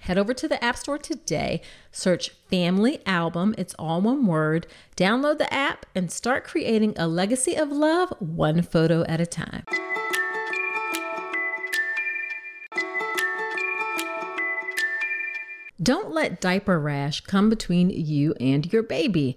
Head over to the App Store today, search Family Album, it's all one word, download the app, and start creating a legacy of love one photo at a time. Don't let diaper rash come between you and your baby.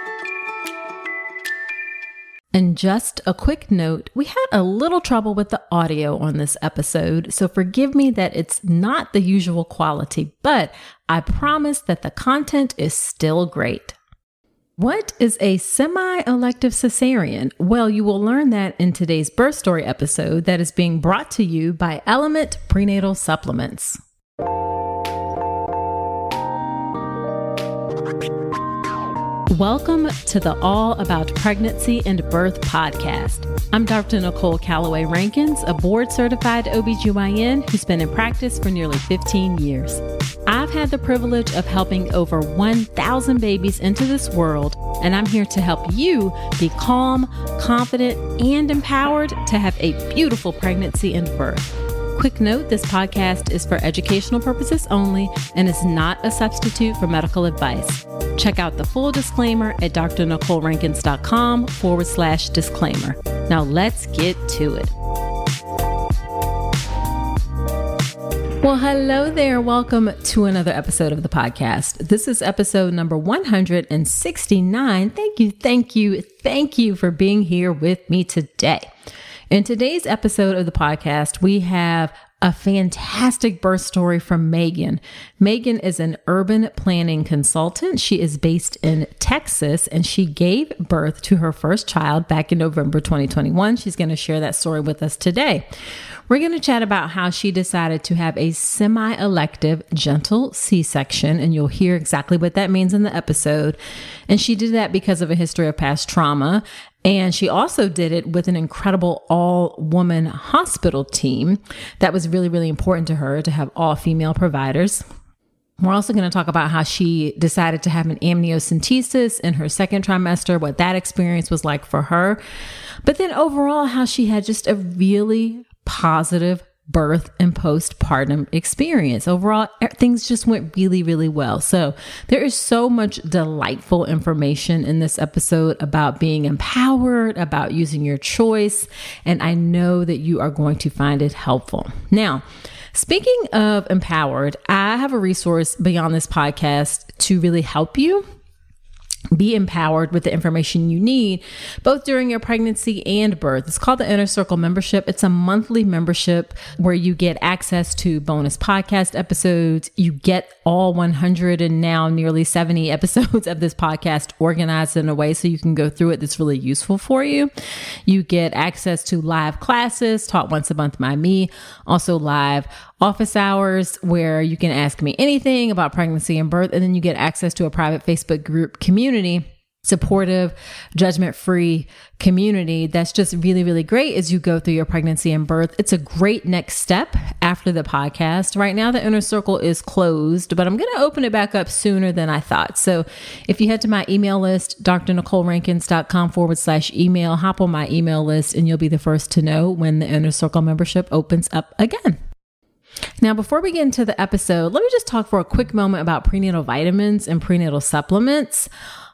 And just a quick note, we had a little trouble with the audio on this episode, so forgive me that it's not the usual quality, but I promise that the content is still great. What is a semi elective cesarean? Well, you will learn that in today's birth story episode that is being brought to you by Ellement Prenatal Supplements. Welcome to the All About Pregnancy and Birth podcast. I'm Dr. Nicole Calloway Rankins, a board certified OBGYN who's been in practice for nearly 15 years. I've had the privilege of helping over 1,000 babies into this world, and I'm here to help you be calm, confident, and empowered to have a beautiful pregnancy and birth. Quick note this podcast is for educational purposes only and is not a substitute for medical advice. Check out the full disclaimer at drnicolerankins.com forward slash disclaimer. Now let's get to it. Well, hello there. Welcome to another episode of the podcast. This is episode number 169. Thank you, thank you, thank you for being here with me today. In today's episode of the podcast, we have a fantastic birth story from Meghan. Meghan is an urban planning consultant. She is based in Texas and she gave birth to her first child back in November 2021. She's going to share that story with us today. We're going to chat about how she decided to have a semi elective gentle C section, and you'll hear exactly what that means in the episode. And she did that because of a history of past trauma and she also did it with an incredible all woman hospital team that was really, really important to her to have all female providers. We're also going to talk about how she decided to have an amniocentesis in her second trimester, what that experience was like for her. But then overall, how she had just a really positive birth and postpartum experience. Overall, things just went really, really well. So there is so much delightful information in this episode about being empowered, about using your choice. And I know that you are going to find it helpful. Now, Speaking of empowered, I have a resource beyond this podcast to really help you be empowered with the information you need both during your pregnancy and birth. It's called the Inner Circle membership. It's a monthly membership where you get access to bonus podcast episodes. You get all 100 and now nearly 70 episodes of this podcast organized in a way so you can go through it that's really useful for you. You get access to live classes taught once a month by me, also live office hours where you can ask me anything about pregnancy and birth. And then you get access to a private Facebook group community supportive, judgment free community that's just really, really great as you go through your pregnancy and birth. It's a great next step after the podcast. Right now, the inner circle is closed, but I'm going to open it back up sooner than I thought. So if you head to my email list, drnicolerankins.com forward slash email, hop on my email list and you'll be the first to know when the inner circle membership opens up again. Now, before we get into the episode, let me just talk for a quick moment about prenatal vitamins and prenatal supplements.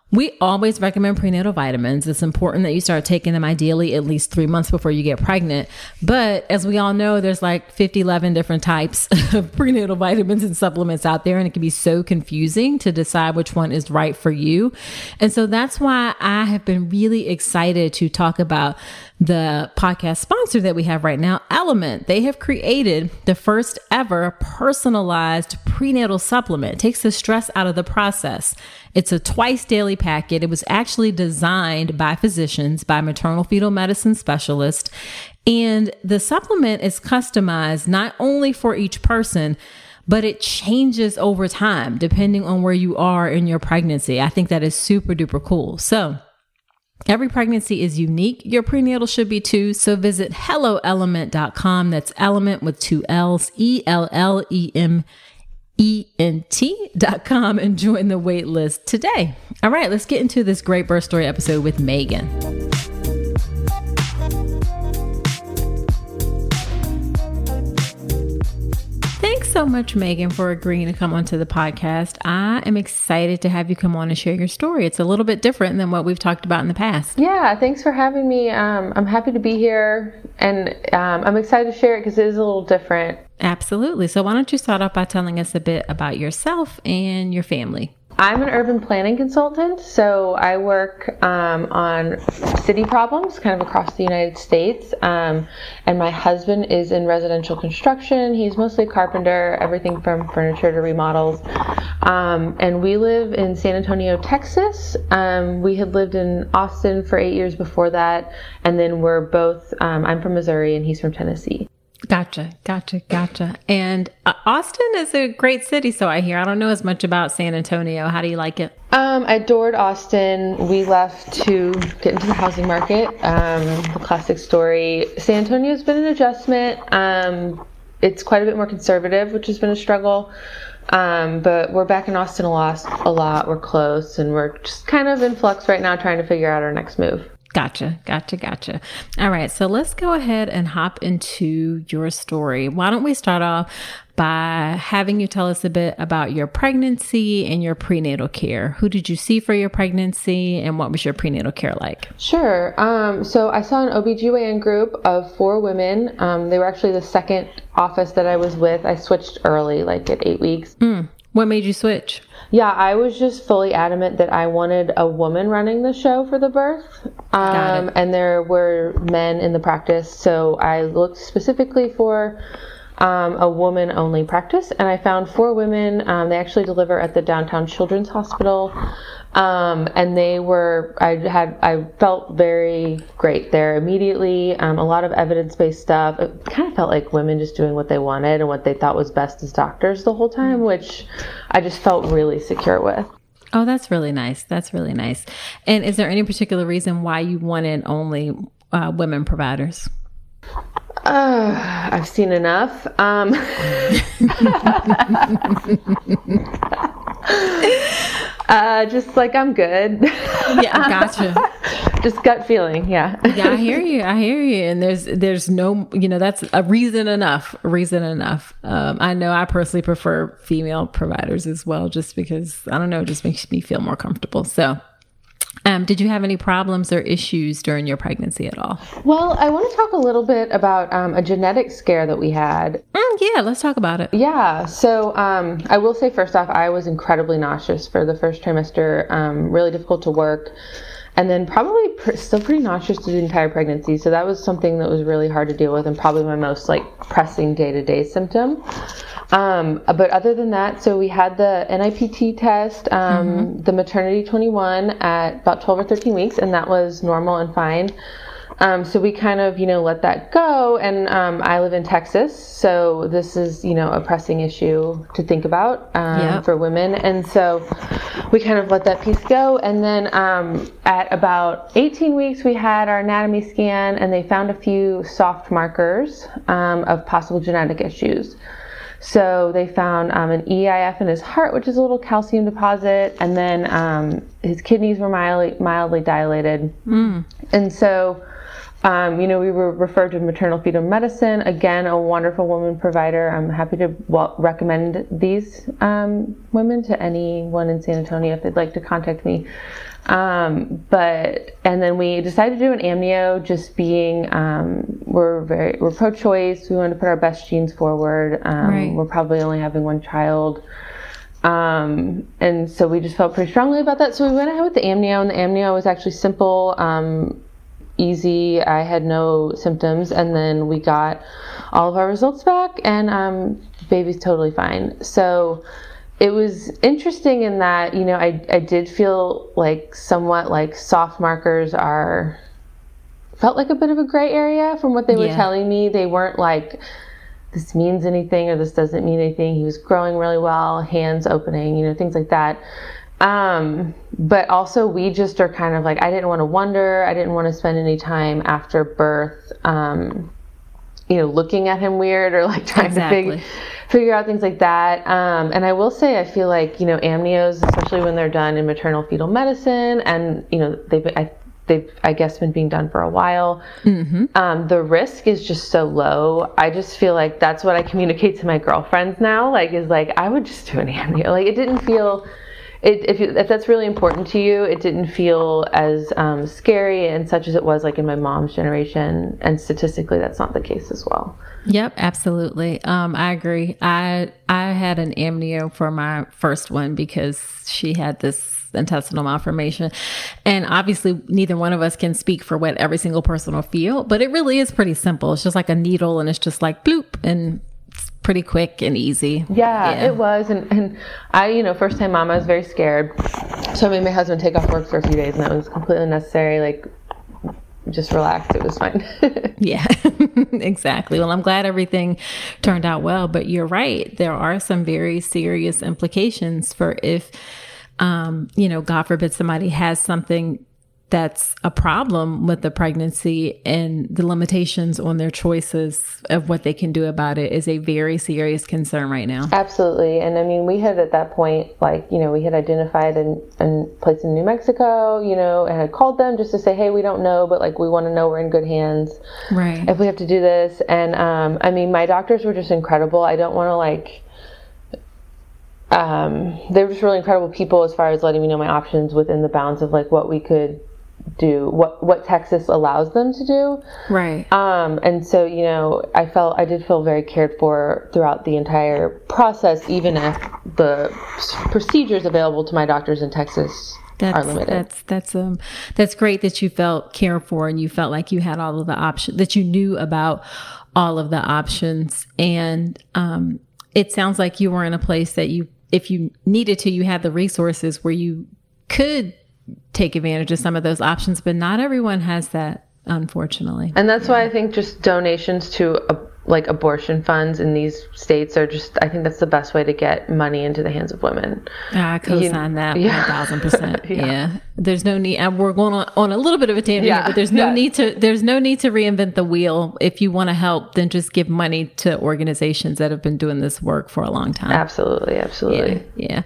We always recommend prenatal vitamins. It's important that you start taking them ideally at least three months before you get pregnant. But as we all know, there's like 50, 11 different types of prenatal vitamins and supplements out there, and it can be so confusing to decide which one is right for you. And so that's why I have been really excited to talk about the podcast sponsor that we have right now, Ellement. They have created the first ever personalized prenatal supplement. It takes the stress out of the process. It's a twice daily packet. It was actually designed by physicians, by maternal fetal medicine specialists. And the supplement is customized not only for each person, but it changes over time depending on where you are in your pregnancy. I think that is super duper cool. So, Every pregnancy is unique. Your prenatal should be too. So visit helloellement.com. That's element with two L's, E L L E M E N T.com and join the wait list today. All right, let's get into this great birth story episode with Meghan. Thanks so much, Meghan, for agreeing to come onto the podcast. I am excited to have you come on and share your story. It's a little bit different than what we've talked about in the past. Yeah, thanks for having me. Um, I'm happy to be here and um, I'm excited to share it because it is a little different. Absolutely. So, why don't you start off by telling us a bit about yourself and your family? I'm an urban planning consultant, so I work um, on city problems kind of across the United States. Um, and my husband is in residential construction. He's mostly a carpenter, everything from furniture to remodels. Um, and we live in San Antonio, Texas. Um, we had lived in Austin for eight years before that. And then we're both, um, I'm from Missouri and he's from Tennessee. Gotcha, gotcha, gotcha. And uh, Austin is a great city, so I hear. I don't know as much about San Antonio. How do you like it? Um, I adored Austin. We left to get into the housing market. Um, the classic story. San Antonio's been an adjustment. Um, it's quite a bit more conservative, which has been a struggle. Um, but we're back in Austin a lot, a lot. We're close, and we're just kind of in flux right now, trying to figure out our next move. Gotcha, gotcha, gotcha. All right, so let's go ahead and hop into your story. Why don't we start off by having you tell us a bit about your pregnancy and your prenatal care? Who did you see for your pregnancy and what was your prenatal care like? Sure. Um, so I saw an OBGYN group of four women. Um, they were actually the second office that I was with. I switched early, like at eight weeks. Mm. What made you switch? Yeah, I was just fully adamant that I wanted a woman running the show for the birth. Um, and there were men in the practice, so I looked specifically for um, a woman only practice, and I found four women. Um, they actually deliver at the downtown children's hospital. Um, and they were, I had, I felt very great there immediately. Um, a lot of evidence based stuff. It kind of felt like women just doing what they wanted and what they thought was best as doctors the whole time, which I just felt really secure with. Oh, that's really nice. That's really nice. And is there any particular reason why you wanted only uh, women providers? Uh, I've seen enough. Um, uh, just like I'm good. yeah, gotcha. just gut feeling. Yeah. yeah, I hear you. I hear you. And there's there's no you know that's a reason enough. Reason enough. Um, I know I personally prefer female providers as well, just because I don't know, it just makes me feel more comfortable. So. Um, did you have any problems or issues during your pregnancy at all? Well, I want to talk a little bit about um, a genetic scare that we had. Mm, yeah, let's talk about it. Yeah. So um, I will say first off, I was incredibly nauseous for the first trimester. Um, really difficult to work and then probably pr- still pretty nauseous through the entire pregnancy. So that was something that was really hard to deal with, and probably my most like pressing day to day symptom. Um, but other than that, so we had the NIPT test, um, mm-hmm. the MaterniT 21 at about 12 or 13 weeks, and that was normal and fine. Um, so we kind of, you know, let that go. And um, I live in Texas, so this is, you know, a pressing issue to think about um, yep. for women. And so we kind of let that piece go. And then um, at about 18 weeks, we had our anatomy scan, and they found a few soft markers um, of possible genetic issues. So they found um, an EIF in his heart, which is a little calcium deposit, and then um, his kidneys were mildly, mildly dilated. Mm. And so um, you know, we were referred to maternal fetal medicine. Again, a wonderful woman provider. I'm happy to well, recommend these um, women to anyone in San Antonio if they'd like to contact me. Um, but and then we decided to do an amnio, just being um, we're very we're pro-choice. We want to put our best genes forward. Um, right. We're probably only having one child. Um, and so we just felt pretty strongly about that. So we went ahead with the amnio, and the amnio was actually simple. Um, easy. I had no symptoms, and then we got all of our results back, and um, baby's totally fine. So it was interesting in that you know I I did feel like somewhat like soft markers are felt like a bit of a gray area from what they were telling me. They weren't like this means anything or this doesn't mean anything. He was growing really well, hands opening, you know, things like that. Um, but also, we just are kind of like, I didn't want to wonder. I didn't want to spend any time after birth, um, you know, looking at him weird or like trying exactly. to figure, figure out things like that. Um, and I will say, I feel like, you know, amnios, especially when they're done in maternal fetal medicine, and, you know, they've, I, they've, I guess, been being done for a while. Mm-hmm. Um, the risk is just so low. I just feel like that's what I communicate to my girlfriends now. Like, is like, I would just do an amnio. Like, it didn't feel it, if, if that's really important to you, it didn't feel as um, scary and such as it was like in my mom's generation. And statistically, that's not the case as well. Yep, absolutely. Um, I agree. I I had an amnio for my first one because she had this intestinal malformation. And obviously, neither one of us can speak for what every single person will feel, but it really is pretty simple. It's just like a needle and it's just like bloop and pretty quick and easy. Yeah, yeah, it was. And, and I, you know, first time mom, I was very scared. So I made my husband take off work for a few days, and that was completely necessary. Like, just relax. It was fine. yeah, exactly. Well, I'm glad everything turned out well, but you're right. There are some very serious implications for if, um, you know, God forbid somebody has something that's a problem with the pregnancy and the limitations on their choices of what they can do about it is a very serious concern right now. Absolutely. And I mean, we had at that point, like, you know, we had identified a, a place in New Mexico, you know, and had called them just to say, hey, we don't know, but like, we want to know we're in good hands. Right. If we have to do this. And um, I mean, my doctors were just incredible. I don't want to like, um, they were just really incredible people as far as letting me know my options within the bounds of like what we could do what what Texas allows them to do. Right. Um, and so you know, I felt I did feel very cared for throughout the entire process, even if the procedures available to my doctors in Texas that's, are limited. That's that's um that's great that you felt cared for and you felt like you had all of the options that you knew about all of the options and um it sounds like you were in a place that you if you needed to you had the resources where you could take advantage of some of those options, but not everyone has that, unfortunately. And that's yeah. why I think just donations to uh, like abortion funds in these states are just, I think that's the best way to get money into the hands of women. I co sign that yeah. 1000%. yeah. yeah. There's no need, and we're going on, on a little bit of a tangent, yeah. but there's no need to, there's no need to reinvent the wheel. If you want to help, then just give money to organizations that have been doing this work for a long time. Absolutely. Absolutely. yeah.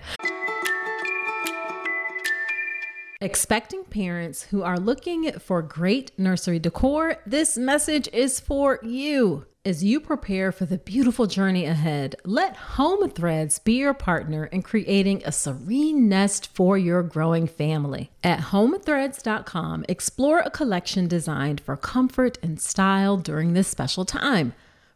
Expecting parents who are looking for great nursery decor, this message is for you. As you prepare for the beautiful journey ahead, let Home Threads be your partner in creating a serene nest for your growing family. At homethreads.com, explore a collection designed for comfort and style during this special time.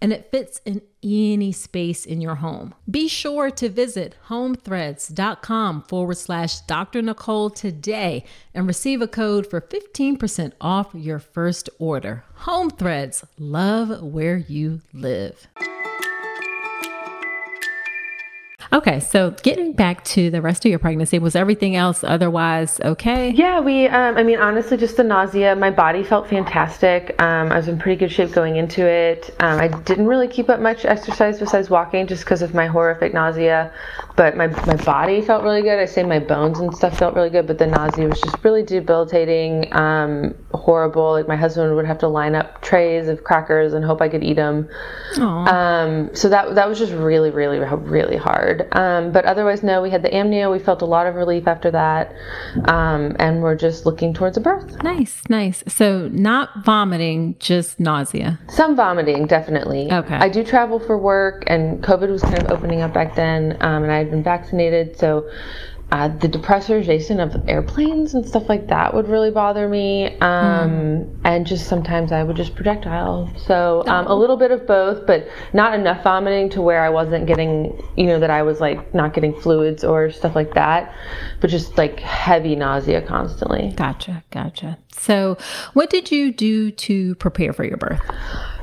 and it fits in any space in your home. Be sure to visit homethreads.com forward slash Dr. Nicole today and receive a code for 15% off your first order. Home Threads, love where you live. Okay, so getting back to the rest of your pregnancy, was everything else otherwise okay? Yeah, we, um, I mean, honestly, just the nausea. My body felt fantastic. Um, I was in pretty good shape going into it. Um, I didn't really keep up much exercise besides walking just because of my horrific nausea, but my, my body felt really good. I say my bones and stuff felt really good, but the nausea was just really debilitating, um, horrible. Like my husband would have to line up trays of crackers and hope I could eat them. Um, so that, that was just really, really, really hard hard. Um, but otherwise, no, we had the amnio. We felt a lot of relief after that. Um, and we're just looking towards a birth. Nice, nice. So, not vomiting, just nausea. Some vomiting, definitely. Okay. I do travel for work, and COVID was kind of opening up back then, um, and I had been vaccinated. So, uh, the depressurization of airplanes and stuff like that would really bother me. Um, mm. And just sometimes I would just projectile. So um, a little bit of both, but not enough vomiting to where I wasn't getting, you know, that I was like not getting fluids or stuff like that, but just like heavy nausea constantly. Gotcha, gotcha. So, what did you do to prepare for your birth?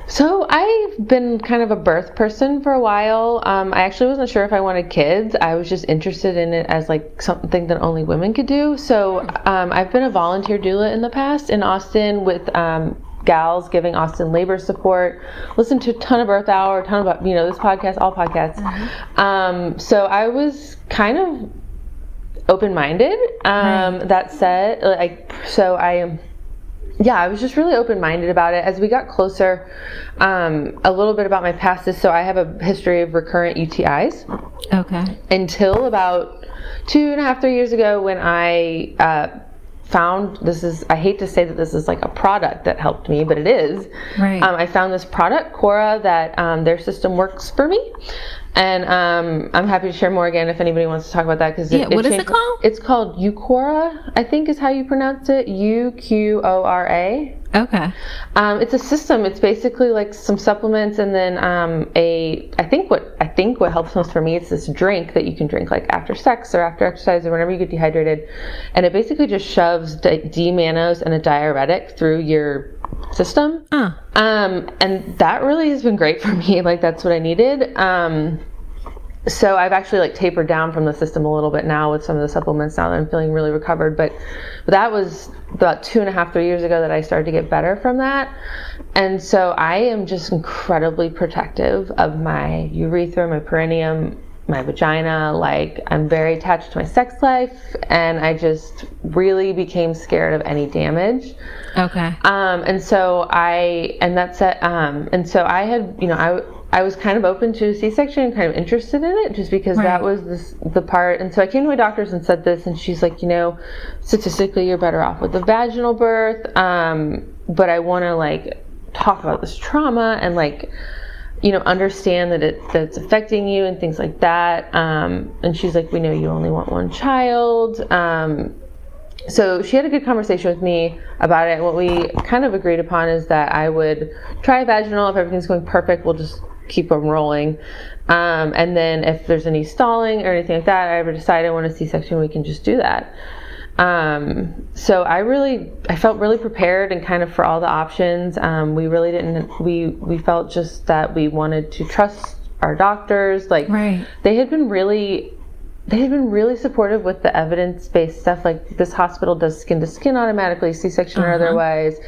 So I've been kind of a birth person for a while. Um, I actually wasn't sure if I wanted kids. I was just interested in it as like something that only women could do. So um, I've been a volunteer doula in the past in Austin with um, gals giving Austin labor support. Listen to a ton of Birth Hour, a ton of you know this podcast, all podcasts. Mm-hmm. Um, so I was kind of open minded. Um, right. That said, like so I am yeah, I was just really open minded about it. As we got closer, um, a little bit about my past is so I have a history of recurrent UTIs. Okay. Until about two and a half, three years ago, when I uh, found this is, I hate to say that this is like a product that helped me, but it is. Right. Um, I found this product, Uqora, that um, their system works for me. And um, I'm happy to share more again if anybody wants to talk about that because yeah, it, it what is it called? It's called Uqora, I think is how you pronounce it. U Q O R A. Okay. Um, it's a system. It's basically like some supplements and then um, a. I think what I think what helps most for me is this drink that you can drink like after sex or after exercise or whenever you get dehydrated, and it basically just shoves D mannose and a diuretic through your system. Uh. Um, and that really has been great for me. Like that's what I needed. Um, so I've actually like tapered down from the system a little bit now with some of the supplements now that I'm feeling really recovered. But, but that was about two and a half, three years ago that I started to get better from that. And so I am just incredibly protective of my urethra, my perineum, my vagina. Like I'm very attached to my sex life, and I just really became scared of any damage. Okay. Um, and so I, and that's it. Um, and so I had, you know, I. I was kind of open to C-section and kind of interested in it just because right. that was this, the part. And so I came to my doctors and said this, and she's like, you know, statistically you're better off with a vaginal birth, um, but I want to like talk about this trauma and like you know, understand that it that it's affecting you and things like that. Um, and she's like, we know you only want one child. Um, so she had a good conversation with me about it. What we kind of agreed upon is that I would try vaginal. If everything's going perfect, we'll just keep them rolling. Um, and then if there's any stalling or anything like that, I ever decide I want a C-section, we can just do that. Um, so I really, I felt really prepared and kind of for all the options. Um, we really didn't, we, we felt just that we wanted to trust our doctors. Like right. they had been really they had been really supportive with the evidence-based stuff like this hospital does skin to skin automatically c-section uh-huh. or otherwise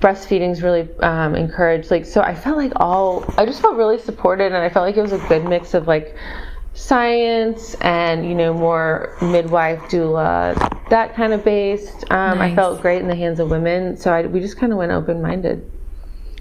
breastfeeding's really um, encouraged like so i felt like all i just felt really supported and i felt like it was a good mix of like science and you know more midwife doula that kind of based um, nice. i felt great in the hands of women so I, we just kind of went open-minded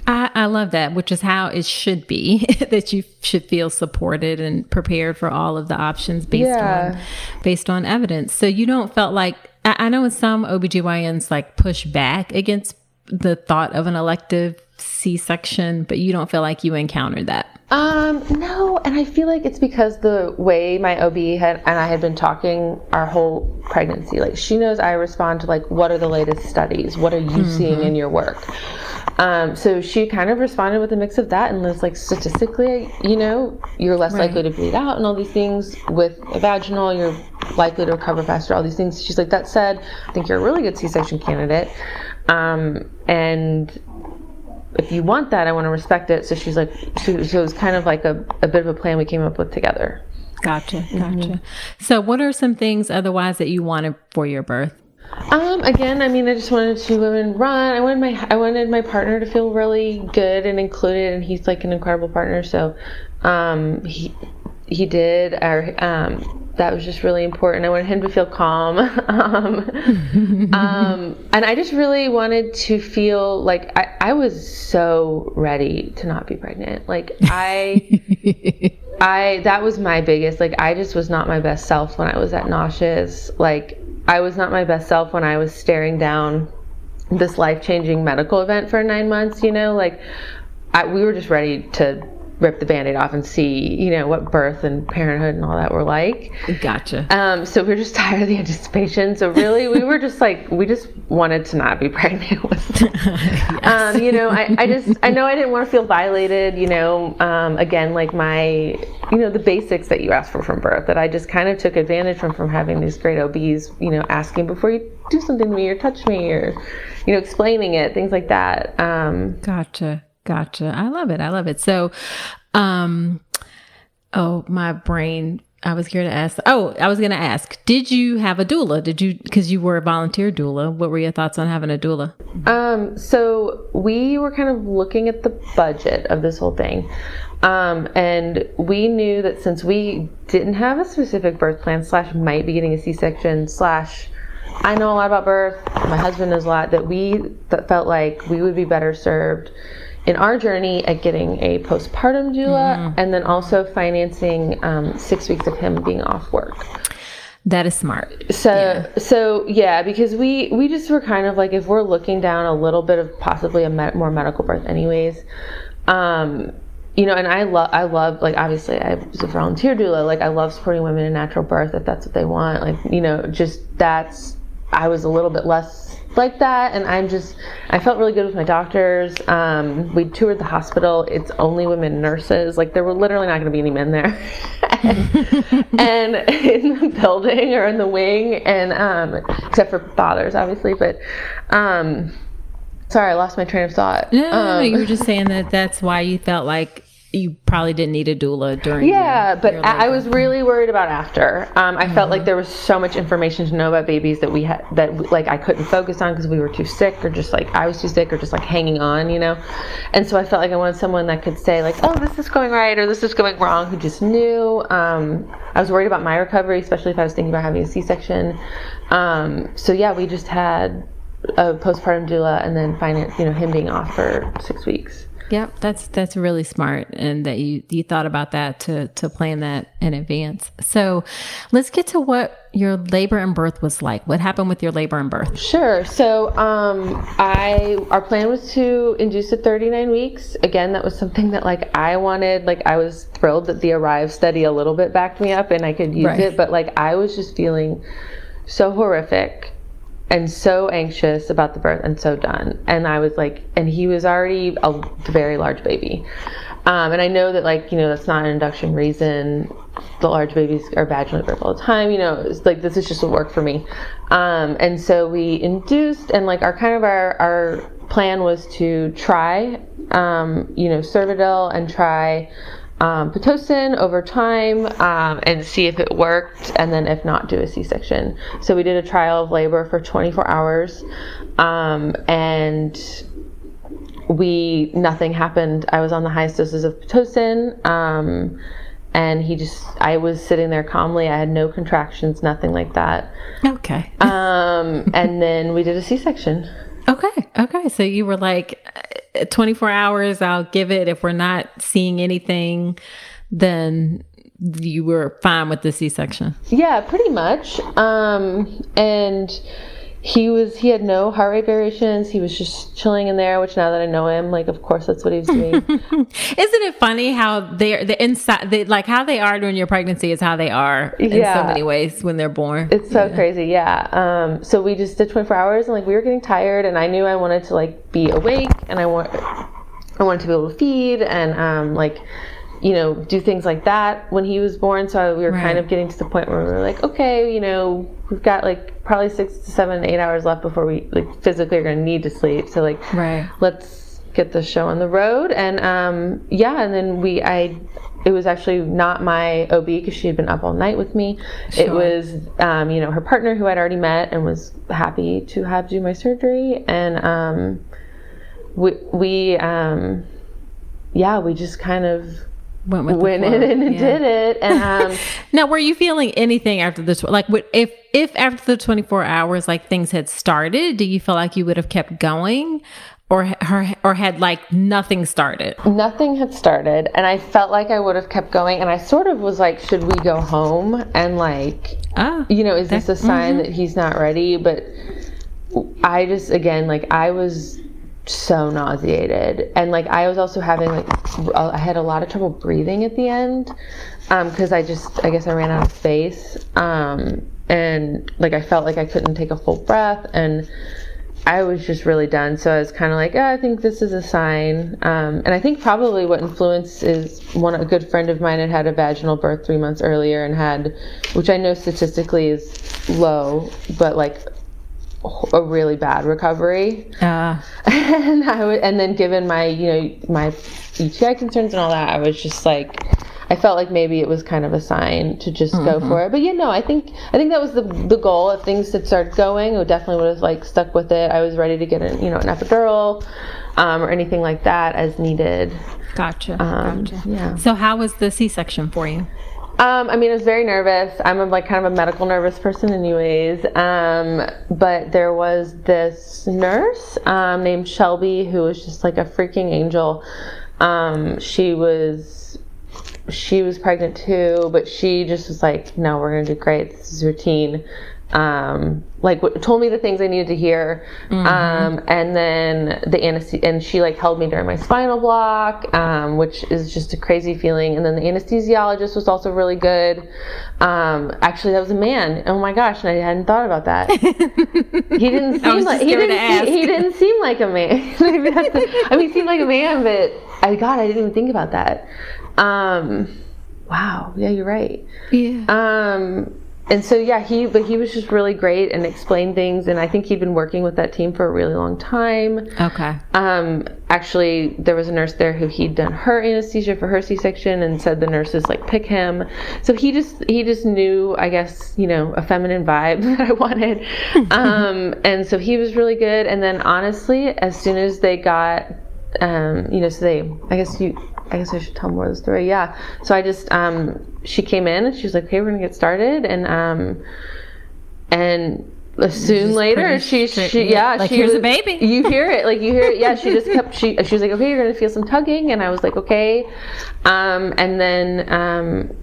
I, I, love that, which is how it should be that you should feel supported and prepared for all of the options based yeah. on based on evidence. So you don't felt like I, I know in some OBGYNs like push back against the thought of an elective C section, but you don't feel like you encountered that. Um, no, and I feel like it's because the way my OB had and I had been talking our whole pregnancy. Like she knows I respond to like what are the latest studies? What are you mm-hmm. seeing in your work? Um, so she kind of responded with a mix of that and was like, statistically, you know, you're less right. likely to bleed out and all these things. With a vaginal, you're likely to recover faster, all these things. She's like, that said, I think you're a really good C section candidate. Um, and if you want that, I want to respect it. So she's like, she, so it was kind of like a, a bit of a plan we came up with together. Gotcha, gotcha. Mm-hmm. So, what are some things otherwise that you wanted for your birth? Um, again, I mean, I just wanted to women run. I wanted my I wanted my partner to feel really good and included, and he's like an incredible partner. So, um, he he did. Our um, that was just really important. I wanted him to feel calm, um, um, and I just really wanted to feel like I I was so ready to not be pregnant. Like I. I that was my biggest like I just was not my best self when I was at nauseous like I was not my best self when I was staring down this life changing medical event for nine months, you know, like I, we were just ready to rip the band-aid off and see you know what birth and parenthood and all that were like. Gotcha. Um, so we are just tired of the anticipation. So really we were just like we just wanted to not be pregnant with yes. um, you know I, I just i know i didn't want to feel violated you know um, again like my you know the basics that you ask for from birth that i just kind of took advantage from from having these great obs you know asking before you do something to me or touch me or you know explaining it things like that. Um, gotcha Gotcha. I love it. I love it. So, um, oh, my brain. I was here to ask. Oh, I was going to ask. Did you have a doula? Did you? Because you were a volunteer doula. What were your thoughts on having a doula? Um. So we were kind of looking at the budget of this whole thing. Um, and we knew that since we didn't have a specific birth plan, slash, might be getting a C section, slash, I know a lot about birth, my husband knows a lot, that we that felt like we would be better served in our journey at getting a postpartum doula mm-hmm. and then also financing um, six weeks of him being off work. That is smart. So yeah. so yeah, because we we just were kind of like if we're looking down a little bit of possibly a more medical birth, anyways. Um, you know, and I love I love like obviously I was a volunteer doula. Like I love supporting women in natural birth if that's what they want. Like you know, just that's I was a little bit less like that and i'm just i felt really good with my doctors. Um, we toured the hospital. It's only women nurses. Like there were literally not going to be any men there. And, and, in the building or in the wing and um, except for fathers obviously but um, sorry i lost my train of thought. No, no, no, you were just saying that that's why you felt like you probably didn't need a doula during. Yeah, your, but your I was really worried about after. Um, I mm-hmm. felt like mm-hmm. there was so much information to know about babies that we had that like I couldn't focus on because we were too sick or just like I was too sick or just like hanging on, you know. And so I felt like I wanted someone that could say like, oh, this is going right or this is going wrong, who just knew. Um, I was worried about my recovery, especially if I was thinking about having a C-section. Um, so yeah, we just had a postpartum doula and then finance, you know, him being off for six weeks. Yep, that's that's really smart, and that you you thought about that to to plan that in advance. So, let's get to what your labor and birth was like. What happened with your labor and birth? Sure. So, um, I our plan was to induce at 39 weeks. Again, that was something that like I wanted. Like I was thrilled that the Arrive study a little bit backed me up, and I could use right. it. But like I was just feeling so horrific and so anxious about the birth and so done. And I was like, and he was already a very large baby. Um, and I know that, like, you know, that's not an induction reason. The large babies are vaginally birth all the time. You know, it's like this is just a work for me. Um, and so we induced, and like our kind of our our plan was to try, um, you know, Cervidil and try um, pitocin over time um, and see if it worked, and then if not, do a C-section. So we did a trial of labor for 24 hours, um, and we nothing happened. I was on the highest doses of pitocin. Um, and he just i was sitting there calmly i had no contractions nothing like that okay um and then we did a c-section okay okay so you were like 24 hours i'll give it. If we're not seeing anything then you were fine with the c-section. Yeah pretty much. Um and he was he had no heart rate variations. He was just chilling in there which now that i know him like of course that's what he was doing. Isn't it funny how they're the inside they, like how they are during your pregnancy is how they are in yeah. so many ways when they're born. It's so yeah. crazy. Yeah. Um so we just did 24 hours and like we were getting tired and i knew i wanted to like be awake and i want i wanted to be able to feed and um like you know, do things like that when he was born. So we were right. kind of getting to the point where we were like, okay, you know, we've got like probably six to seven, eight hours left before we like physically are going to need to sleep. So like, right. let's get the show on the road. And um, yeah, and then we, I, it was actually not my OB because she had been up all night with me. Sure. It was, um, you know, her partner who I'd already met and was happy to have do my surgery. And um, we, we um, yeah, we just kind of went with went in and yeah. did it. And um, now, were you feeling anything after this? Like, if if after the twenty four hours, like things had started, do you feel like you would have kept going? Or, or, or had like nothing started? Nothing had started, and I felt like I would have kept going. And I sort of was like, should we go home? And like, oh, you know, is this a sign mm-hmm. that he's not ready? But I just, again, like, I was so nauseated. And like i was also having like i had a lot of trouble breathing at the end because um, i just i guess i ran out of space. Um, and like i felt like i couldn't take a full breath and i was just really done. So i was kind of like oh, i think this is a sign. Um, and i think probably what influenced is one a good friend of mine had had a vaginal birth three months earlier and had which i know statistically is low but like a really bad recovery. Uh. and I would, and then given my, you know, my UTI concerns and all that, I was just like, I felt like maybe it was kind of a sign to just mm-hmm. go for it. But yeah, no, I think I think that was the the goal. If things had started going, I definitely would have like stuck with it. I was ready to get an you know an epidural um, or anything like that as needed. Gotcha. Um, gotcha. Yeah. So how was the C section for you? Um, I mean, I was very nervous. I'm a, like kind of a medical nervous person, anyways. Um, but there was this nurse um, named Shelby who was just like a freaking angel. Um, she was she was pregnant too, but she just was like, "No, we're gonna do great. This is routine." Um, like told me the things I needed to hear, mm-hmm. um, and then the anesthesia, and she like held me during my spinal block, um, which is just a crazy feeling. And then the anesthesiologist was also really good. Um, actually, that was a man. Oh my gosh, and I hadn't thought about that. he didn't seem like he didn't, he didn't seem like a man. I mean, he seemed like a man, but I God, I didn't even think about that. Um, wow, yeah, you're right. Yeah. Um, and so yeah he but he was just really great and explained things and i think he'd been working with that team for a really long time. Okay. Um actually there was a nurse there who he'd done her anesthesia for her c-section and said the nurses like pick him. So he just he just knew i guess you know a feminine vibe that i wanted. Um and so he was really good. And then honestly as soon as they got um you know so they i guess you I guess I should tell more of the story. Yeah. So I just um, she came in and she's like, "Okay, we're gonna get started," and um, and soon later she she yeah, like she here's was, a baby you hear it like you hear it yeah she just kept she she was like okay you're gonna feel some tugging and i was like okay um and then um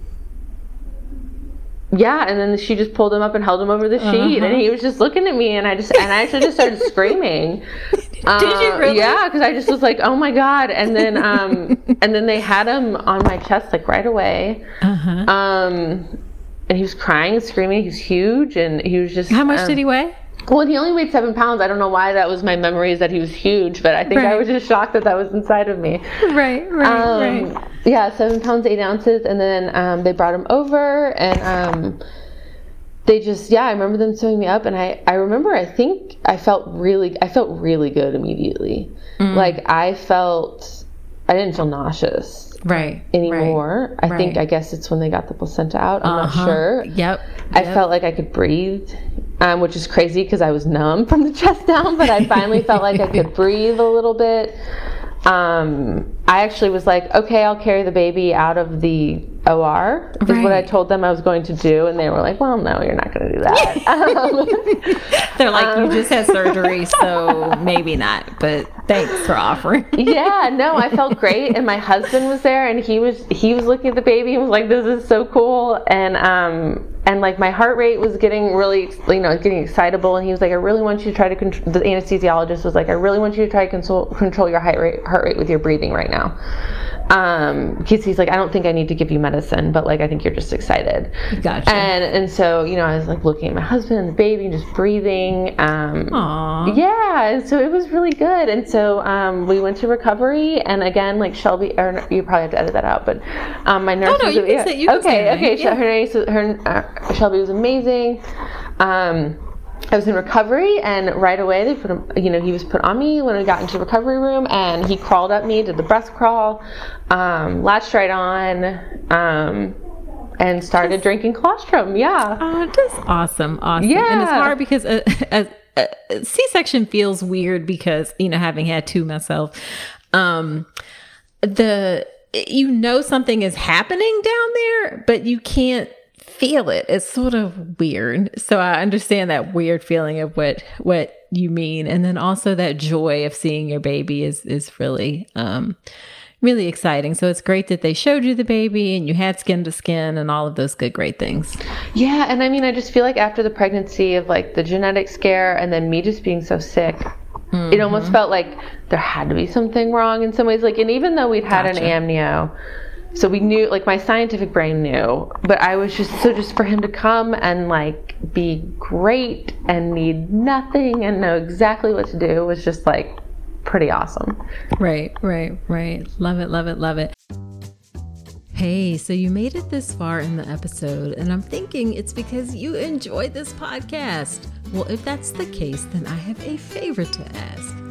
yeah, and then she just pulled him up and held him over the sheet, uh-huh. and he was just looking at me, and I just and I actually just started screaming. Uh, Did you uh, really? Yeah, because I just was like, oh my god, and then um and then they had him on my chest like right away. Uh-huh. Um, and he was crying and screaming. He was huge, and he was just. How much um, did he weigh? Well, he only weighed seven pounds. I don't know why that was my memory is that he was huge, but I think right. I was just shocked that that was inside of me. Right, right, um, right. Yeah, seven pounds eight ounces, and then um, they brought him over, and um, they just yeah, I remember them sewing me up, and I I remember I think I felt really I felt really good immediately. Mm. Like I felt I didn't feel nauseous. right anymore. right, I think. I guess it's when they got the placenta out. I'm Uh-huh. not sure. Yep. I felt like I could breathe, um, which is crazy because I was numb from the chest down, but I finally felt like I could breathe a little bit. Um, I actually was like, okay, I'll carry the baby out of the OR, is what I told them I was going to do. And they were like, well, no, you're not going to do that. um, They're like, Um, you just had surgery, so maybe not. But thanks for offering. yeah, no, I felt great, and my husband was there, and he was he was looking at the baby and was like, "This is so cool," and um and like my heart rate was getting really you know getting excitable, and he was like, "I really want you to try to control." The anesthesiologist was like, "I really want you to try to console, control your heart rate heart rate with your breathing right now." Um, because he's like, "I don't think I need to give you medicine, but like I think you're just excited." Gotcha. And and so you know I was like looking at my husband and the baby and just breathing. Um, Aw. yeah, and so it was really good. And so um, we went to recovery, and again, like Shelby, or you probably have to edit that out, but um, my nurse. no, was, you can say- you can okay, say okay. name, yeah. Her name, so her uh, Shelby was amazing. Um, I was in recovery, and right away they put him. You know, he was put on me when I got into the recovery room, and he crawled up me, did the breast crawl, um, latched right on, um, and started drinking colostrum. Yeah. Oh, that's awesome, awesome. Yeah. and it's hard because a, a, a C-section feels weird because you know having had two myself, um, the you know something is happening down there, but you can't feel it. It's sort of weird. So I understand that weird feeling of what what you mean, and then also that joy of seeing your baby is is really um really exciting. So it's great that they showed you the baby and you had skin to skin and all of those good great things. Yeah, and I mean, I just feel like after the pregnancy of like the genetic scare and then me just being so sick, it almost Mm-hmm. felt like there had to be something wrong in some ways. Like, and even though we'd had Gotcha. an amnio, so we knew, like, my scientific brain knew, but I was just so just for him to come and like be great and need nothing and know exactly what to do was just like pretty awesome. Right, right, right. Love it, love it, love it. Hey, so you made it this far in the episode, and I'm thinking it's because you enjoyed this podcast. Well, if that's the case, then I have a favor to ask.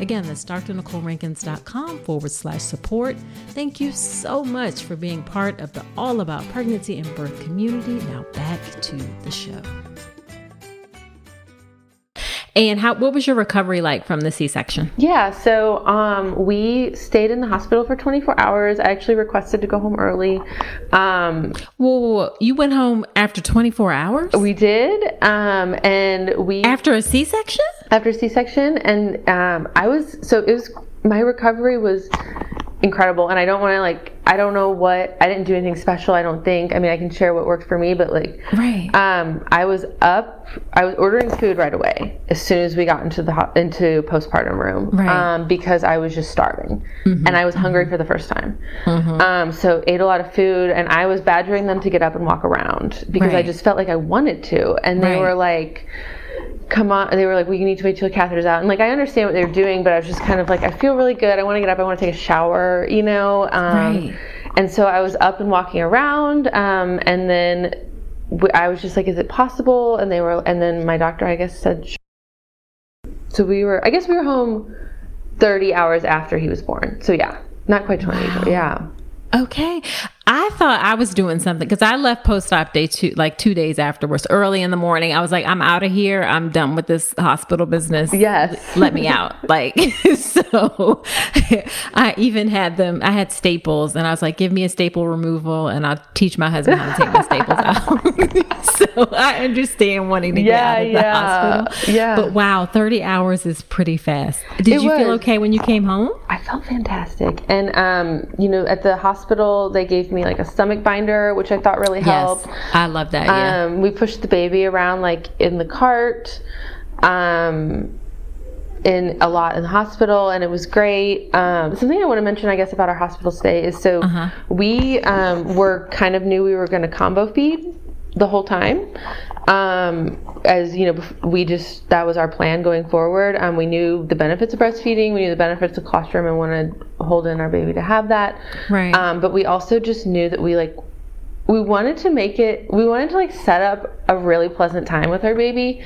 Again, that's drnicolerankins.com forward slash support. Thank you so much for being part of the All About Pregnancy and Birth community. Now back to the show. And how what was your recovery like from the C-section? Yeah, so um, we stayed in the hospital for 24 hours. I actually requested to go home early. Um, Whoa, whoa, whoa. you went home after 24 hours? we did, um, and we After a C-section? after C-section, and um, I was so it was my recovery was incredible, and I don't want to like I don't know what I didn't do anything special. I don't think. I mean, I can share what worked for me, but like Right. um, I was up. I was ordering food right away as soon as we got into the ho- into postpartum room, Right. um, because I was just starving and I was hungry for the first time. Um, so ate a lot of food, and I was badgering them to get up and walk around because I just felt like I wanted to, and they Right. were like. Come on! They were like, "We need to wait till the catheter's out." And like, I understand what they're doing, but I was just kind of like, I feel really good. I want to get up. I want to take a shower, you know. Um, Right. And so I was up and walking around, um, and then i was just like, "Is it possible?" And they were, and then my doctor, I guess, said, "Sure." so we were, I guess we were home 30 hours after he was born. So yeah, not quite 20, wow. yeah. Okay. I thought I was doing something because I left post op day two, like two days afterwards, early in the morning. I was like, I'm out of here. I'm done with this hospital business. Yes. Let me out. like, so I even had them, I had staples and I was like, give me a staple removal and I'll teach my husband how to take my staples out. so I understand wanting to yeah, get out of yeah, the hospital. Yeah. But wow, 30 hours is pretty fast. Did it you was. feel okay when you came home? I felt fantastic. And, um, you know, at the hospital, they gave me like a stomach binder, which I thought really helped. Yes, I love that. Yeah. Um, we pushed the baby around like in the cart, um, in a lot in the hospital, and it was great. Um, something I want to mention, I guess, about our hospital stay is so uh-huh. we um, were kind of knew we were going to combo feed the whole time. Um, as you know, we just that was our plan going forward. Um, we knew the benefits of breastfeeding. We knew the benefits of colostrum, and wanted Holden, our baby, to have that. Right. Um, but we also just knew that we like we wanted to make it. We wanted to like set up a really pleasant time with our baby.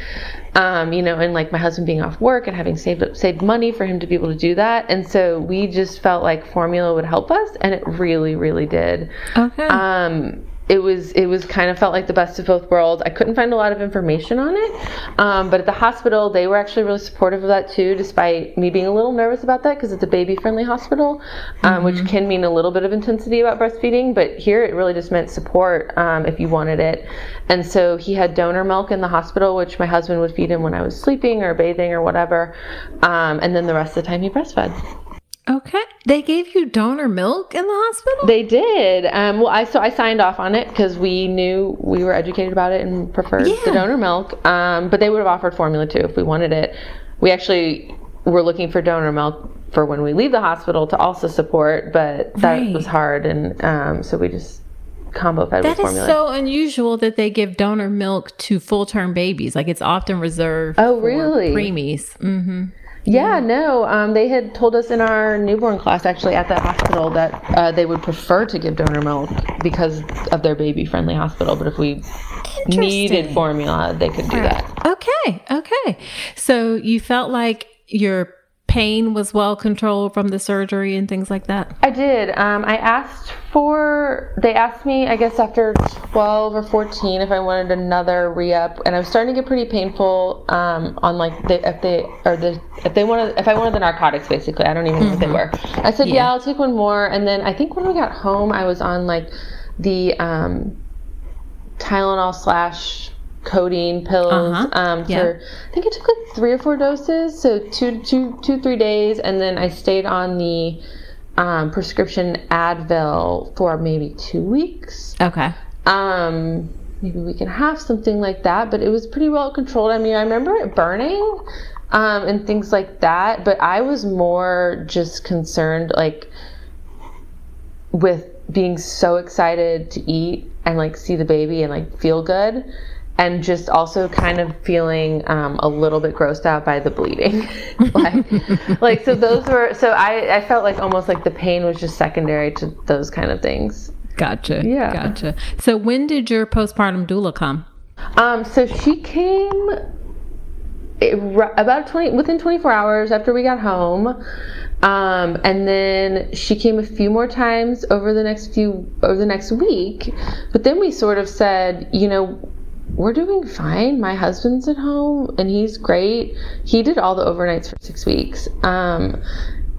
Um, you know, and like my husband being off work and having saved up, saved money for him to be able to do that, and so we just felt like formula would help us, and it really, really did. Okay. Um, it was it was kind of felt like the best of both worlds. I couldn't find a lot of information on it, um, but at the hospital they were actually really supportive of that too, despite me being a little nervous about that because it's a baby friendly hospital, um, mm-hmm. which can mean a little bit of intensity about breastfeeding. But here it really just meant support um, if you wanted it, and so he had donor milk in the hospital, which my husband would feed him when I was sleeping or bathing or whatever, um, and then the rest of the time he breastfed. Okay. They gave you donor milk in the hospital? They did. Um, well, I so I signed off on it because we knew we were educated about it and preferred yeah. the donor milk. Um, but they would have offered formula too if we wanted it. We actually were looking for donor milk for when we leave the hospital to also support, but that right. was hard, and um, so we just combo fed that with formula. That is so unusual that they give donor milk to full term babies. Like it's often reserved. Oh, really? Preemies. Mm-hmm. Yeah, no. Um, they had told us in our newborn class, actually at the hospital, that uh, they would prefer to give donor milk because of their baby-friendly hospital. But if we needed formula, they could do right. that. Okay, okay. So you felt like your pain was well controlled from the surgery and things like that? I did. Um, I asked for, they asked me, I guess, after 12 or 14 if I wanted another re up, and I was starting to get pretty painful um, on like the, if they, or the, if they wanted, if I wanted the narcotics basically. I don't even know mm-hmm. what they mm-hmm. were. I said, yeah. yeah. I'll take one more. And then I think when we got home, I was on like the um, Tylenol slash codeine pills uh-huh. um, for yeah. I think it took like three or four doses, so two, two, two, three days, and then I stayed on the um, prescription Advil for maybe two weeks. Okay. Um, maybe we can have something like that, but it was pretty well controlled. I mean, I remember it burning um, and things like that, but I was more just concerned, like with being so excited to eat and like see the baby and like feel good and just also kind of feeling um, a little bit grossed out by the bleeding. Like, like so those were so I, I felt like almost like the pain was just secondary to those kind of things. Gotcha. Yeah. Gotcha. So when did your postpartum doula come? Um so she came about 20 within 24 hours after we got home. Um, and then she came a few more times over the next few over the next week. But then we sort of said you know we're doing fine. My husband's at home and he's great. He did all the overnights for six weeks. Um,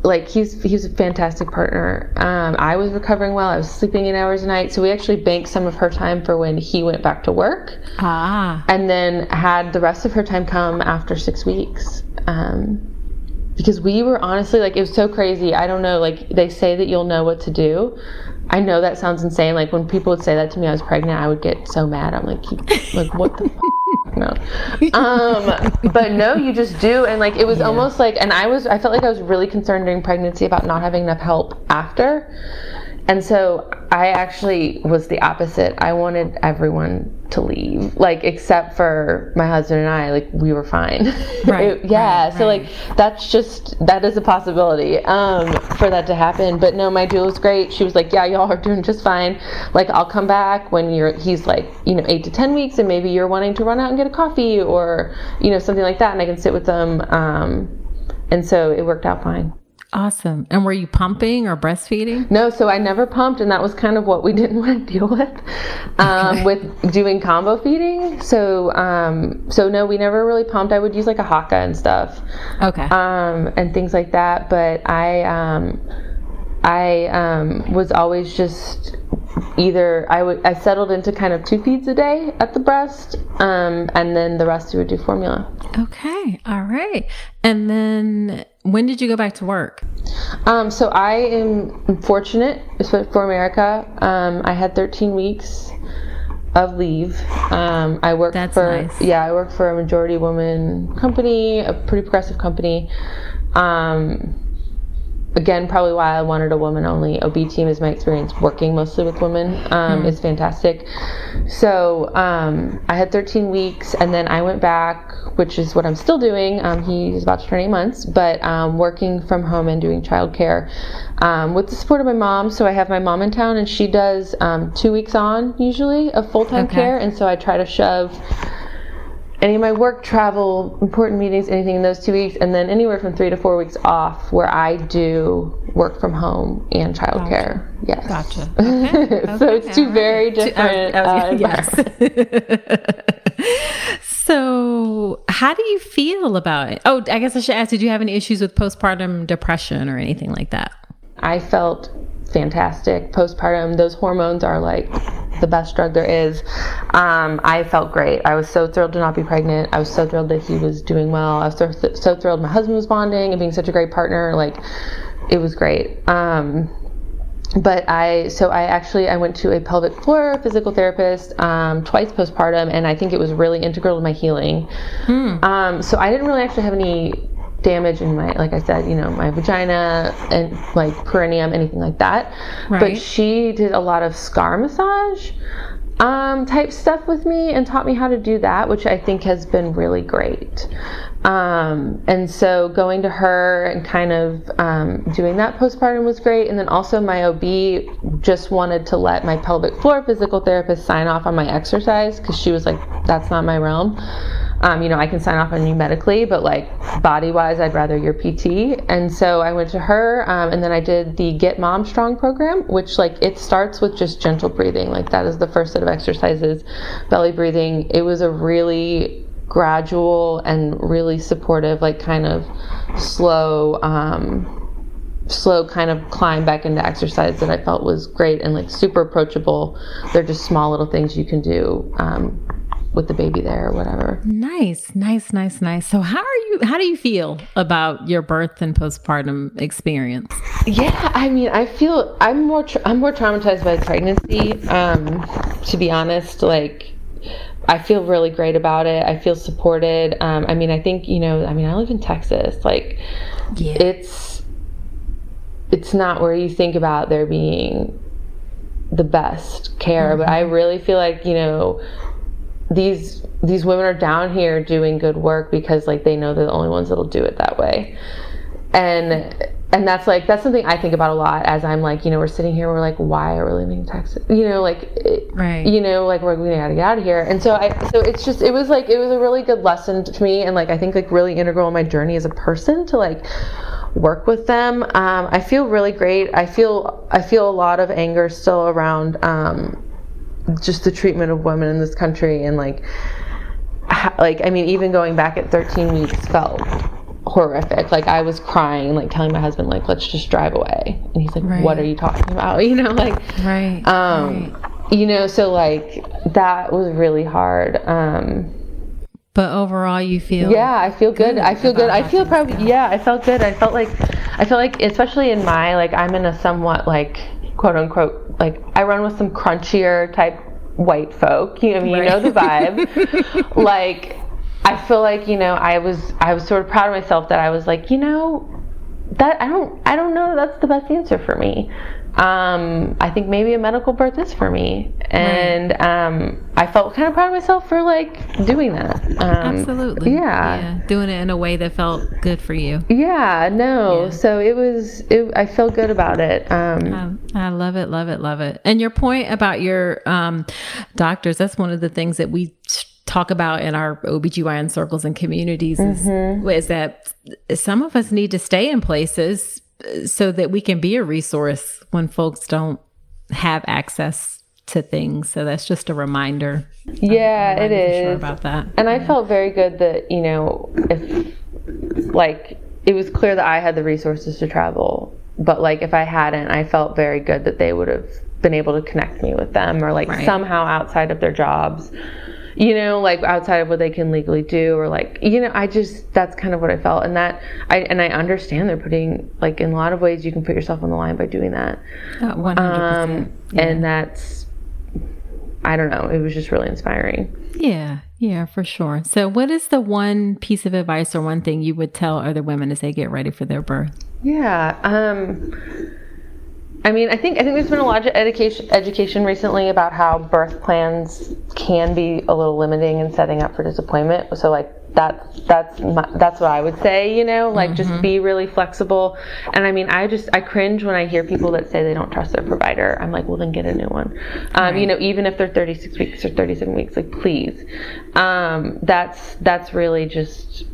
like he's he's a fantastic partner. Um, I was recovering well. I was sleeping eight hours a night, so we actually banked some of her time for when he went back to work. Ah. And then had the rest of her time come after six weeks. Um, because we were honestly like it was so crazy. I don't know. Like they say that you'll know what to do. I know that sounds insane. Like when people would say that to me, I was pregnant, I would get so mad. I'm like, like what the. F-? No, um, but no, you just do, and like it was yeah. almost like, and I was, I felt like I was really concerned during pregnancy about not having enough help after, and so I actually was the opposite. I wanted everyone to leave, like except for my husband and I. Like we were fine. Right. it, yeah. Right, so right. like that's just that is a possibility um, for that to happen. But no, my doula was great. She was like, "Yeah, y'all are doing just fine. Like I'll come back when you're." He's like, you know, eight to ten weeks, and maybe you're wanting to run out and get a coffee or you know something like that, and I can sit with them. Um, and so it worked out fine. Awesome. And were you pumping or breastfeeding? No, so I never pumped, and that was kind of what we didn't want to deal with um, okay. with doing combo feeding. So, um, so no, we never really pumped. I would use like a Haakaa and stuff, okay, um, and things like that. But I, um, I um, was always just either I would I settled into kind of two feeds a day at the breast, um, and then the rest we would do formula. Okay, all right. And then when did you go back to work? Um, so I am fortunate for America. Um, I had 13 weeks of leave. Um, I work That's for nice. yeah, I work for a majority woman company, a pretty progressive company. Um, again, probably why I wanted a woman only OB team is my experience working mostly with women um, mm. is fantastic. So um, I had 13 weeks, and then I went back, which is what I'm still doing. Um, he's about to turn eight months, but um, working from home and doing childcare um, with the support of my mom. So I have my mom in town, and she does um, two weeks on usually of full time okay. care, and so I try to shove any of my work, travel, important meetings, anything in those two weeks, and then anywhere from three to four weeks off where I do work from home and childcare. Gotcha. Yes. Gotcha. Okay. so it's two very different. Uh, uh, yes. so, how do you feel about it? Oh, I guess I should ask did you have any issues with postpartum depression or anything like that? I felt fantastic postpartum. Those hormones are like the best drug there is. Um, I felt great. I was so thrilled to not be pregnant. I was so thrilled that he was doing well. I was so, th- so thrilled my husband was bonding and being such a great partner. Like, it was great. Um, but I so I actually I went to a pelvic floor physical therapist um, twice postpartum, and I think it was really integral to my healing. Hmm. Um, so I didn't really actually have any damage in my like I said, you know, my vagina and like perineum, anything like that. Right. But she did a lot of scar massage um, type stuff with me and taught me how to do that, which I think has been really great. Um, and so going to her and kind of um, doing that postpartum was great. And then also my OB just wanted to let my pelvic floor physical therapist sign off on my exercise because she was like, that's not my realm. Um, you know, I can sign off on you medically, but like body wise, I'd rather your PT. And so I went to her, um, and then I did the Get Mom Strong program, which like it starts with just gentle breathing. Like that is the first set of exercises, belly breathing. It was a really gradual and really supportive, like kind of slow. Um, slow kind of climb back into exercise that I felt was great and like super approachable. They're just small little things you can do um, with the baby there or whatever. Nice, nice, nice, nice. So how are you how do you feel about your birth and postpartum experience? Yeah, I mean, I feel I'm more tra- I'm more traumatized by pregnancy um to be honest, like I feel really great about it. I feel supported. Um, I mean, I think you know. I mean, I live in Texas. Like, yeah. it's it's not where you think about there being the best care, mm-hmm. but I really feel like you know these these women are down here doing good work because like they know they're the only ones that'll do it that way. And and that's like that's something I think about a lot as I'm like you know we're sitting here we're like why are we leaving Texas? You know like right. you know like we're we gotta get out of here. And so I so it's just it was like it was a really good lesson to me and like I think like really integral in my journey as a person to like work with them. Um, I feel really great. I feel I feel a lot of anger still around um, just the treatment of women in this country and like like I mean even going back at 13 weeks felt horrific. Like I was crying like telling my husband like let's just drive away. And he's like right. what are you talking about? You know like right um right. you know so like that was really hard um but overall you feel yeah i feel good, good i feel good. i feel probably yeah i felt good. I felt like i feel like especially in my like i'm in a somewhat like quote unquote like I run with some crunchier type white folk. You know, right. you know the vibe. like I feel like you know I was I was sort of proud of myself that I was like you know that I don't I don't know that's the best answer for me. Um, I think maybe a medical birth is for me, and right. um, I felt kind of proud of myself for like doing that. Um, Absolutely, yeah. yeah. doing it in a way that felt good for you. Yeah, no. Yeah. So it was. It, I feel good about it. Um, um, I love it, love it, love it. And your point about your um, doctors. That's one of the things that we talk about in our OBGYN circles and communities is, mm-hmm. is that some of us need to stay in places so that we can be a resource when folks don't have access to things. So that's just a reminder. Um, yeah, it is sure about that. And I felt very good that you know if like it was clear that I had the resources to travel, but like if I hadn't, I felt very good that they would have been able to connect me with them or like right. somehow outside of their jobs you know, like outside of what they can legally do, or like, you know, I just that's kind of what I felt, and that I and I understand they're putting like in a lot of ways you can put yourself on the line by doing that. One hundred um, yeah. And that's, I don't know, it was just really inspiring. Yeah, yeah, for sure. So, what is the one piece of advice or one thing you would tell other women as they get ready for their birth? Yeah. Um, I mean, I think I think there's been a lot of education education recently about how birth plans can be a little limiting and setting up for disappointment. So like that's that's my, that's what I would say. You know, like mm-hmm. just be really flexible. And I mean, I just I cringe when I hear people that say they don't trust their provider. I'm like, well, then get a new one. Um, right. You know, even if they're 36 weeks or 37 weeks, like please. Um, that's that's really just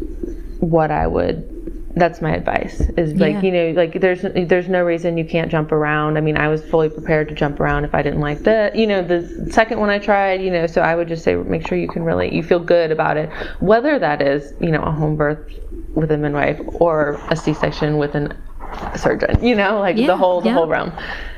what I would that's my advice is like yeah. you know like there's there's no reason you can't jump around i mean i was fully prepared to jump around if i didn't like the you know the second one i tried you know so i would just say make sure you can really you feel good about it whether that is you know a home birth with a midwife or a c-section with an surgeon you know like yeah, the whole the yeah. whole realm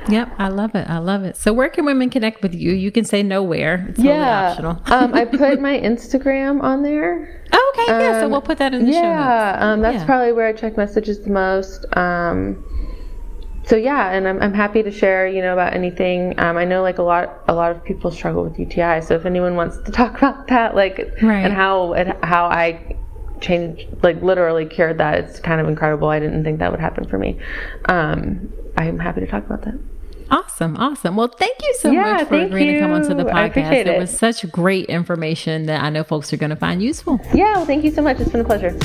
yep i love it i love it so where can women connect with you you can say nowhere it's yeah optional um, i put my instagram on there oh, okay um, yeah so we'll put that in the yeah, show notes um, that's yeah. probably where i check messages the most um, so yeah, and I'm, I'm happy to share, you know, about anything. Um, I know like a lot a lot of people struggle with UTI, so if anyone wants to talk about that, like right. and how and how I changed, like literally cured that. It's kind of incredible. I didn't think that would happen for me. Um, I'm happy to talk about that. Awesome, awesome. Well, thank you so yeah, much for agreeing you. to come onto the podcast. It. it was such great information that I know folks are going to find useful. Yeah, well, thank you so much. It's been a pleasure.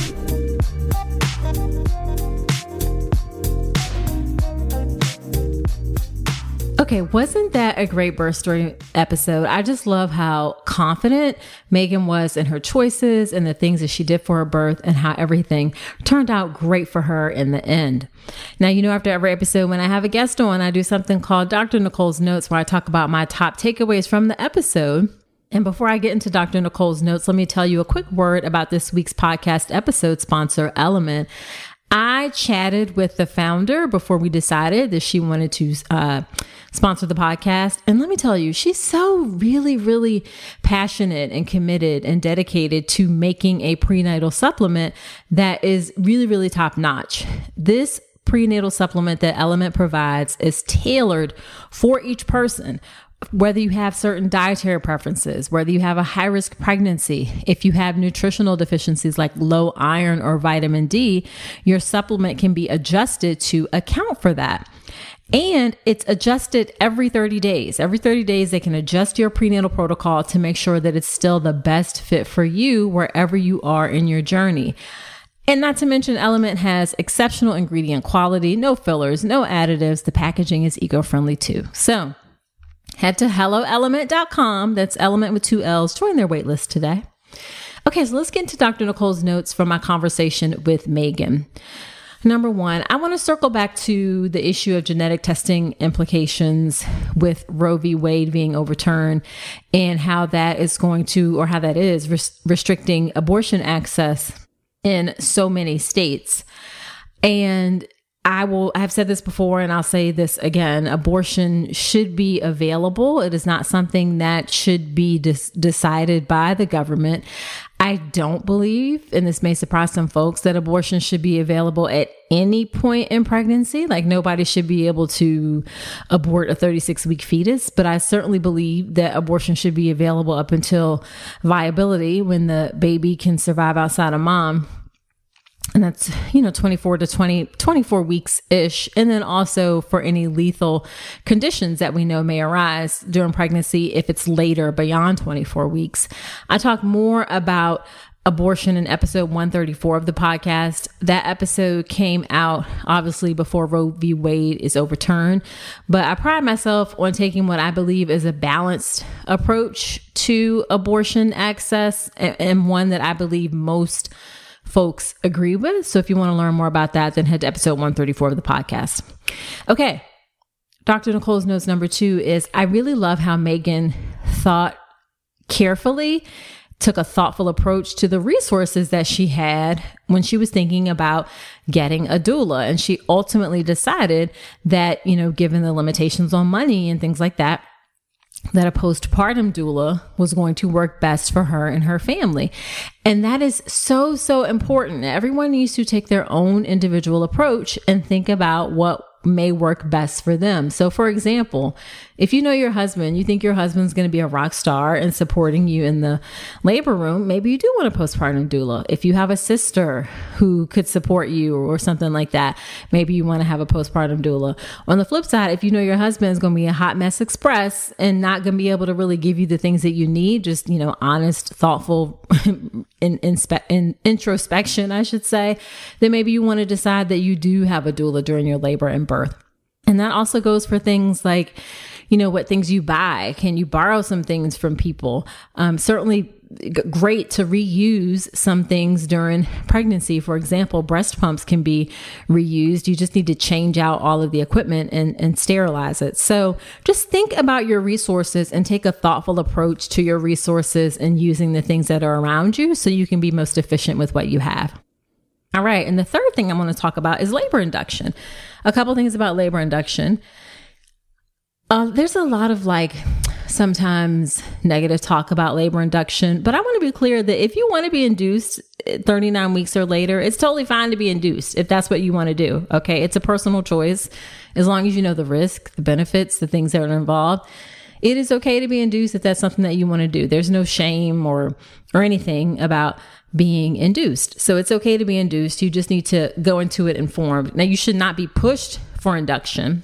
Okay, wasn't that a great birth story episode? I just love how confident Meghan was in her choices and the things that she did for her birth and how everything turned out great for her in the end. Now, you know, after every episode, when I have a guest on, I do something called Dr. Nicole's Notes where I talk about my top takeaways from the episode. And before I get into Dr. Nicole's notes, let me tell you a quick word about this week's podcast episode sponsor, Ellement. I chatted with the founder before we decided that she wanted to uh, sponsor the podcast. And let me tell you, she's so really, really passionate and committed and dedicated to making a prenatal supplement that is really, really top notch. This prenatal supplement that Ellement provides is tailored for each person whether you have certain dietary preferences, whether you have a high risk pregnancy, if you have nutritional deficiencies like low iron or vitamin D, your supplement can be adjusted to account for that. And it's adjusted every 30 days. Every 30 days, they can adjust your prenatal protocol to make sure that it's still the best fit for you wherever you are in your journey. And not to mention, Ellement has exceptional ingredient quality, no fillers, no additives. The packaging is eco friendly too. So, Head to helloellement.com. That's Ellement with two L's. Join their waitlist today. Okay, so let's get into Dr. Nicole's notes from my conversation with Meghan. Number one, I want to circle back to the issue of genetic testing implications with Roe v. Wade being overturned and how that is going to, or how that is res- restricting abortion access in so many states. And I will I have said this before and I'll say this again. Abortion should be available. It is not something that should be dis- decided by the government. I don't believe and this may surprise some folks that abortion should be available at any point in pregnancy. Like nobody should be able to abort a 36 week fetus but I certainly believe that abortion should be available up until viability when the baby can survive outside of mom and that's you know 24 to 20 24 weeks ish. And then also for any lethal conditions that we know may arise during pregnancy if it's later beyond 24 weeks. I talk more about abortion in episode 134 of the podcast. That episode came out obviously before roe v. Wade is overturned. But i pride myself on taking what i believe is a balanced approach to abortion access and one that i believe most folks agree with. So if you want to learn more about that, then head to episode 134 of the podcast. Okay. Dr. Nicole's notes number two is I really love how Meghan thought carefully, took a thoughtful approach to the resources that she had when she was thinking about getting a doula. And she ultimately decided that, you know, given the limitations on money and things like that, that a postpartum doula was going to work best for her and her family. And that is so, so important. Everyone needs to take their own individual approach and think about what may work best for them. So, for example, if you know your husband, you think your husband's going to be a rock star and supporting you in the labor room, maybe you do want a postpartum doula. If you have a sister who could support you or something like that, maybe you want to have a postpartum doula. On the flip side, if you know your husband is going to be a hot mess express and not going to be able to really give you the things that you need, just, you know, honest, thoughtful in, in introspection, I should say, then maybe you want to decide that you do have a doula during your labor and birth. And that also goes for things like, you know, what things you buy. Can you borrow some things from people? Um, certainly great to reuse some things during pregnancy. For example, breast pumps can be reused. You just need to change out all of the equipment and, and sterilize it. So just think about your resources and take a thoughtful approach to your resources and using the things that are around you so you can be most efficient with what you have. All right. And the third thing I want to talk about is labor induction. A couple things about labor induction. There's a lot of like sometimes negative talk about labor induction, but I want to be clear that if you want to be induced eh, 39 weeks or later, it's totally fine to be induced if that's what you want to do. Okay. It's a personal choice as long as you know the risk, the benefits, the things that are involved. It is okay to be induced if that's something that you want to do. There's no shame or or anything about being induced. So it's okay to be induced. You just need to go into it informed. Now, you should not be pushed for induction.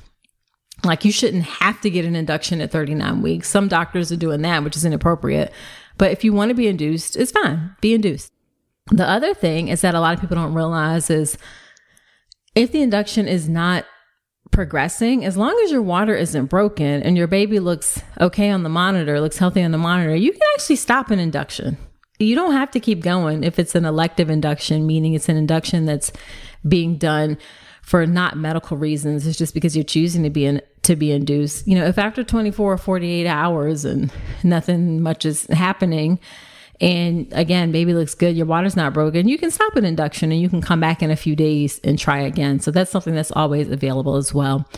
Like, you shouldn't have to get an induction at 39 weeks. Some doctors are doing that, which is inappropriate. But if you want to be induced, it's fine. Be induced. The other thing is that a lot of people don't realize is if the induction is not progressing, as long as your water isn't broken and your baby looks okay on the monitor, looks healthy on the monitor, you can actually stop an induction you don't have to keep going if it's an elective induction, meaning it's an induction that's being done for not medical reasons. It's just because you're choosing to be in, to be induced. You know, if after 24 or 48 hours and nothing much is happening, and again, baby looks good, your water's not broken, you can stop an induction and you can come back in a few days and try again. So that's something that's always available as well.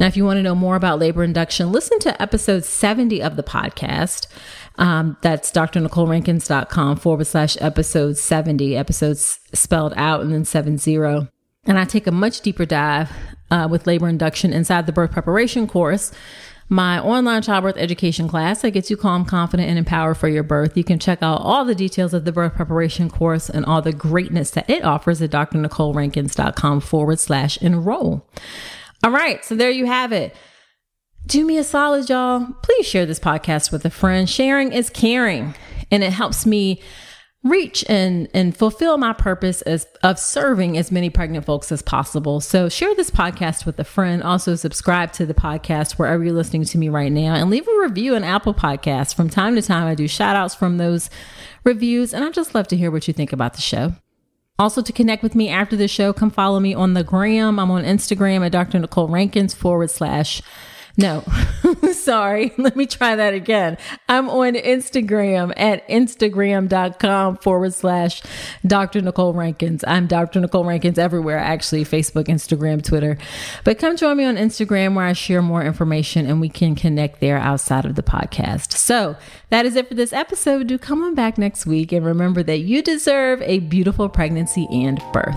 Now, if you want to know more about labor induction, listen to episode 70 of the podcast. Um, that's drnicolerankins.com forward slash episode 70, episodes spelled out and then seven zero. And I take a much deeper dive uh, with labor induction inside the birth preparation course, my online childbirth education class that gets you calm, confident, and empowered for your birth. You can check out all the details of the birth preparation course and all the greatness that it offers at drnicolerankins.com forward slash enroll. All right, so there you have it do me a solid, y'all. Please share this podcast with a friend. Sharing is caring, and it helps me reach and and fulfill my purpose as of serving as many pregnant folks as possible. So share this podcast with a friend. Also subscribe to the podcast wherever you're listening to me right now and leave a review on Apple Podcasts. From time to time I do shout outs from those reviews and I just love to hear what you think about the show. Also, to connect with me after the show, come follow me on the gram. I'm on Instagram at Dr. Nicole Rankins forward slash no, sorry. Let me try that again. I'm on Instagram at instagram.com forward slash Dr. Nicole Rankins. I'm Dr. Nicole Rankins everywhere, actually, Facebook, Instagram, Twitter. But come join me on Instagram where I share more information and we can connect there outside of the podcast. So that is it for this episode. Do come on back next week and remember that you deserve a beautiful pregnancy and birth.